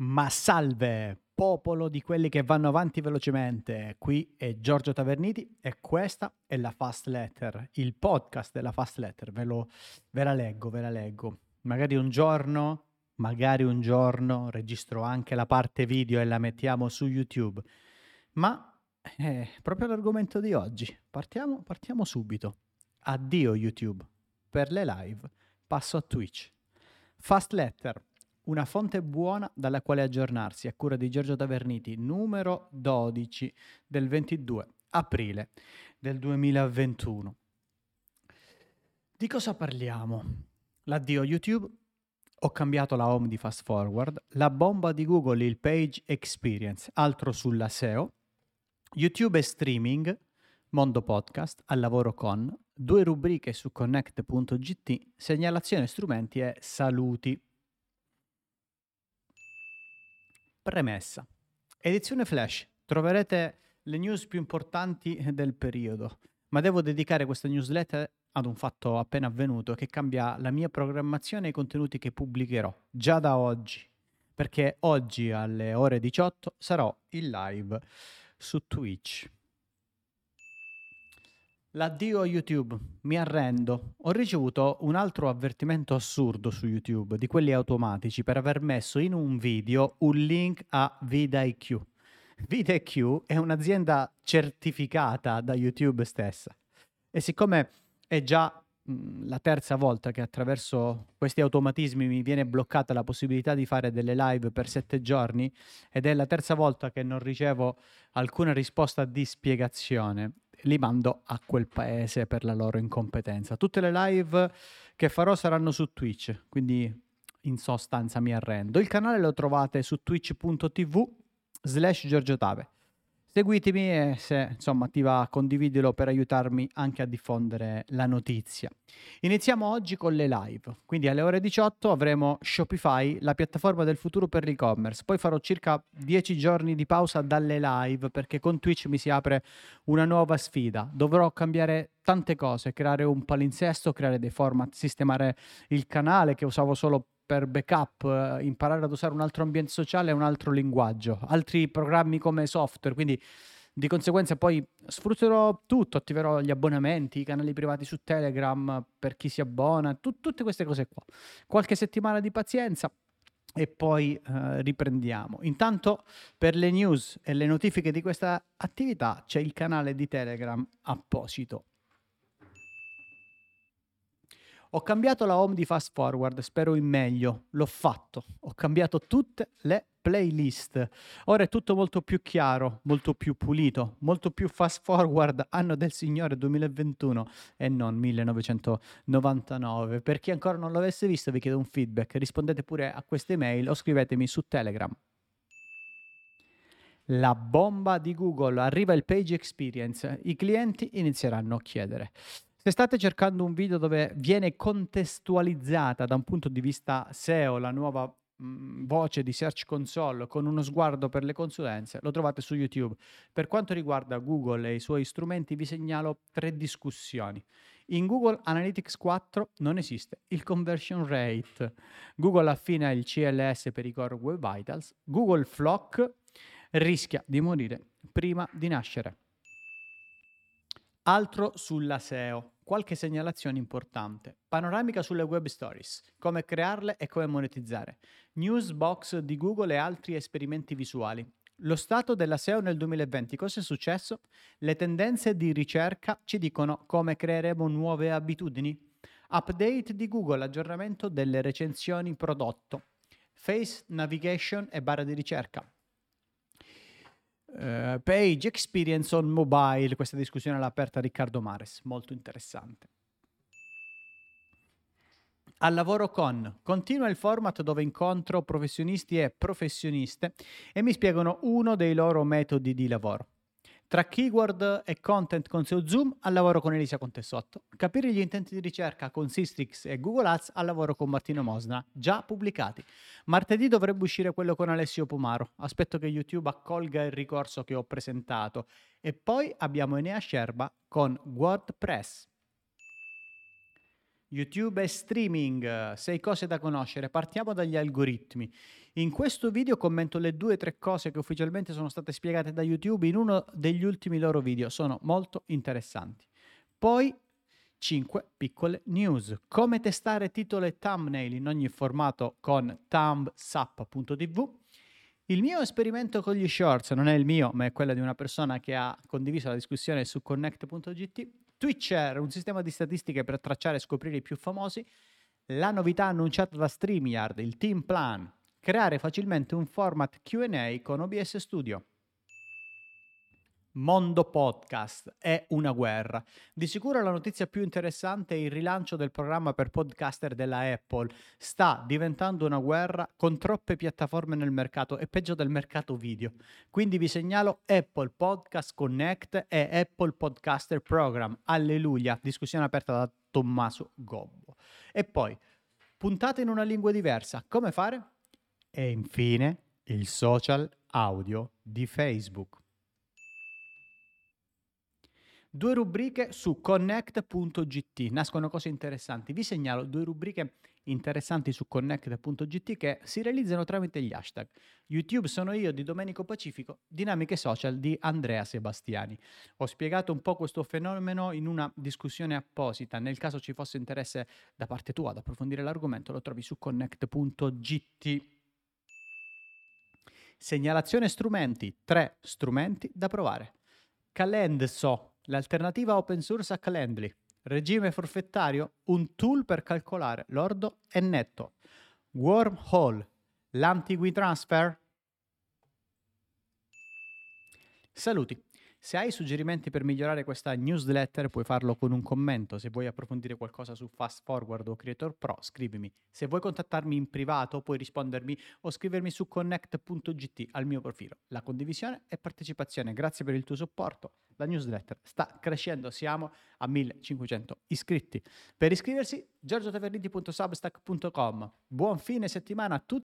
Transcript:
Ma salve, popolo di quelli che vanno avanti velocemente. Qui è Giorgio Taverniti e questa è la Fast Letter, il podcast della Fast Letter. Ve, lo, ve la leggo, ve la leggo. Magari un giorno, magari un giorno registro anche la parte video e la mettiamo su YouTube. Ma è eh, proprio l'argomento di oggi. Partiamo, partiamo subito. Addio YouTube. Per le live passo a Twitch. Fast Letter una fonte buona dalla quale aggiornarsi, a cura di Giorgio Taverniti, numero 12 del 22 aprile del 2021. Di cosa parliamo? L'addio YouTube, ho cambiato la home di Fast Forward, la bomba di Google, il Page Experience, altro sulla SEO, YouTube e streaming, Mondo Podcast, al lavoro con, due rubriche su connect.gt, segnalazione strumenti e saluti. Premessa. Edizione flash. Troverete le news più importanti del periodo, ma devo dedicare questa newsletter ad un fatto appena avvenuto che cambia la mia programmazione e i contenuti che pubblicherò già da oggi, perché oggi alle ore 18 sarò in live su Twitch. L'addio a YouTube, mi arrendo. Ho ricevuto un altro avvertimento assurdo su YouTube, di quelli automatici, per aver messo in un video un link a VidaIQ. VidaIQ è un'azienda certificata da YouTube stessa. E siccome è già mh, la terza volta che attraverso questi automatismi mi viene bloccata la possibilità di fare delle live per sette giorni, ed è la terza volta che non ricevo alcuna risposta di spiegazione li mando a quel paese per la loro incompetenza. Tutte le live che farò saranno su Twitch, quindi in sostanza mi arrendo. Il canale lo trovate su twitch.tv slash Giorgio Tave. Seguitemi e se insomma ti va condividilo per aiutarmi anche a diffondere la notizia. Iniziamo oggi con le live, quindi alle ore 18 avremo Shopify, la piattaforma del futuro per l'e-commerce, poi farò circa 10 giorni di pausa dalle live perché con Twitch mi si apre una nuova sfida, dovrò cambiare tante cose, creare un palinsesto, creare dei format, sistemare il canale che usavo solo per backup, eh, imparare ad usare un altro ambiente sociale e un altro linguaggio, altri programmi come software, quindi di conseguenza poi sfrutterò tutto, attiverò gli abbonamenti, i canali privati su Telegram per chi si abbona, tu- tutte queste cose qua. Qualche settimana di pazienza e poi eh, riprendiamo. Intanto per le news e le notifiche di questa attività c'è il canale di Telegram apposito. Ho cambiato la home di Fast Forward, spero in meglio. L'ho fatto. Ho cambiato tutte le playlist. Ora è tutto molto più chiaro, molto più pulito, molto più fast forward, anno del Signore 2021 e non 1999. Per chi ancora non l'avesse visto vi chiedo un feedback, rispondete pure a queste mail o scrivetemi su Telegram. La bomba di Google, arriva il Page Experience, i clienti inizieranno a chiedere. Se state cercando un video dove viene contestualizzata da un punto di vista SEO la nuova mm, voce di Search Console con uno sguardo per le consulenze, lo trovate su YouTube. Per quanto riguarda Google e i suoi strumenti, vi segnalo tre discussioni. In Google Analytics 4 non esiste il conversion rate. Google affina il CLS per i Core Web Vitals. Google Flock rischia di morire prima di nascere. Altro sulla SEO. Qualche segnalazione importante. Panoramica sulle web stories, come crearle e come monetizzare. Newsbox di Google e altri esperimenti visuali. Lo stato della SEO nel 2020, cosa è successo? Le tendenze di ricerca ci dicono come creeremo nuove abitudini. Update di Google, aggiornamento delle recensioni prodotto. Face Navigation e barra di ricerca. Uh, page Experience on Mobile, questa discussione l'ha aperta Riccardo Mares, molto interessante. Al lavoro con continua il format dove incontro professionisti e professioniste e mi spiegano uno dei loro metodi di lavoro. Tra keyword e content con SEO Zoom al lavoro con Elisa Contessotto. Capire gli intenti di ricerca con Sistrix e Google Ads al lavoro con Martino Mosna, già pubblicati. Martedì dovrebbe uscire quello con Alessio Pomaro. Aspetto che YouTube accolga il ricorso che ho presentato. E poi abbiamo Enea Scerba con WordPress. YouTube e streaming, 6 cose da conoscere. Partiamo dagli algoritmi. In questo video commento le due o tre cose che ufficialmente sono state spiegate da YouTube in uno degli ultimi loro video, sono molto interessanti. Poi 5 piccole news. Come testare titolo e thumbnail in ogni formato con thumbsap.tv. Il mio esperimento con gli shorts non è il mio, ma è quello di una persona che ha condiviso la discussione su connect.gt. Twitcher, un sistema di statistiche per tracciare e scoprire i più famosi. La novità annunciata da StreamYard, il Team Plan. Creare facilmente un format QA con OBS Studio. Mondo podcast è una guerra. Di sicuro la notizia più interessante è il rilancio del programma per podcaster della Apple. Sta diventando una guerra con troppe piattaforme nel mercato e peggio del mercato video. Quindi vi segnalo Apple Podcast Connect e Apple Podcaster Program. Alleluia, discussione aperta da Tommaso Gobbo. E poi, puntate in una lingua diversa, come fare? E infine, il social audio di Facebook. Due rubriche su connect.gt, nascono cose interessanti. Vi segnalo due rubriche interessanti su connect.gt che si realizzano tramite gli hashtag. YouTube sono io di Domenico Pacifico, dinamiche social di Andrea Sebastiani. Ho spiegato un po' questo fenomeno in una discussione apposita. Nel caso ci fosse interesse da parte tua ad approfondire l'argomento, lo trovi su connect.gt. Segnalazione strumenti, tre strumenti da provare. Calendso L'alternativa open source a Calendly. Regime forfettario, un tool per calcolare lordo e netto. Wormhole, l'anti-WeTransfer. Saluti. Se hai suggerimenti per migliorare questa newsletter puoi farlo con un commento, se vuoi approfondire qualcosa su Fast Forward o Creator Pro scrivimi, se vuoi contattarmi in privato puoi rispondermi o scrivermi su connect.gt al mio profilo. La condivisione e partecipazione, grazie per il tuo supporto, la newsletter sta crescendo, siamo a 1500 iscritti. Per iscriversi giorgiotaverniti.substack.com. Buon fine settimana a tutti.